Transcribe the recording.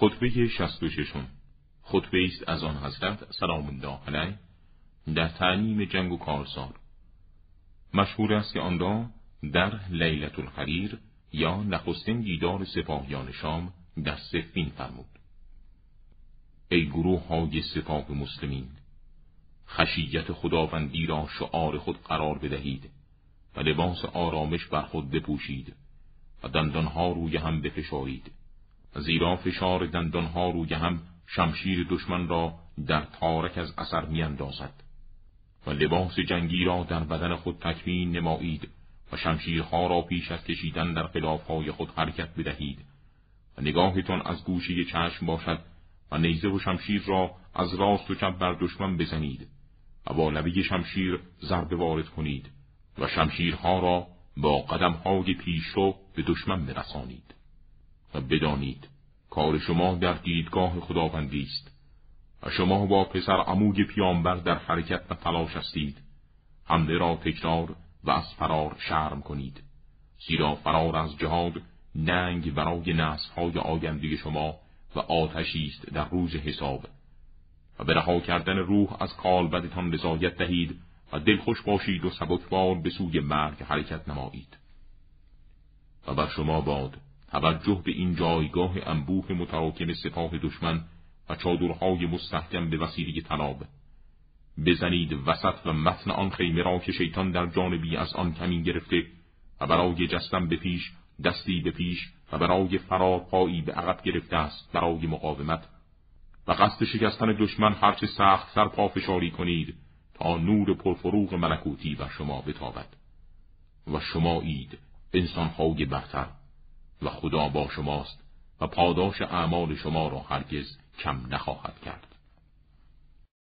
خطبه شست و ششم. خطبه است از آن حضرت سلام الله علیه در تعلیم جنگ و کارسار مشهور است که آن در لیلت الحریر یا نخستین دیدار سپاهیان شام در سفین فرمود. ای گروه های سپاه مسلمین خشیت خداوندی را شعار خود قرار بدهید و لباس آرامش بر خود بپوشید و دندانها روی هم بفشارید. زیرا فشار دندانها روی هم شمشیر دشمن را در تارک از اثر میاندازد و لباس جنگی را در بدن خود تکمین نمایید و شمشیرها را پیش از کشیدن در خلافهای خود حرکت بدهید و نگاهتان از گوشه چشم باشد و نیزه و شمشیر را از راست و چپ بر دشمن بزنید و با لبه شمشیر ضربه وارد کنید و شمشیرها را با قدمهای پیشرو به دشمن برسانید. و بدانید کار شما در دیدگاه خداوندی است. و شما با پسر عموی پیامبر در حرکت و تلاش هستید. حمله را تکرار و از فرار شرم کنید. زیرا فرار از جهاد ننگ برای های آینده شما و آتشی است در روز حساب. و به رها کردن روح از کالبدتان رضایت دهید و دلخوش باشید و سبکبار به سوی مرگ حرکت نمایید. و بر شما باد توجه به این جایگاه انبوه متراکم سپاه دشمن و چادرهای مستحکم به وسیله تناب بزنید وسط و متن آن خیمه را که شیطان در جانبی از آن کمین گرفته و برای جستن به پیش دستی به پیش و برای فرار پایی به عقب گرفته است برای مقاومت. و قصد شکستن دشمن هرچه سخت سر پافشاری کنید تا نور پرفروغ ملکوتی بر شما بتابد. و شما اید انسانهای برتر. و خدا با شماست و پاداش اعمال شما را هرگز کم نخواهد کرد.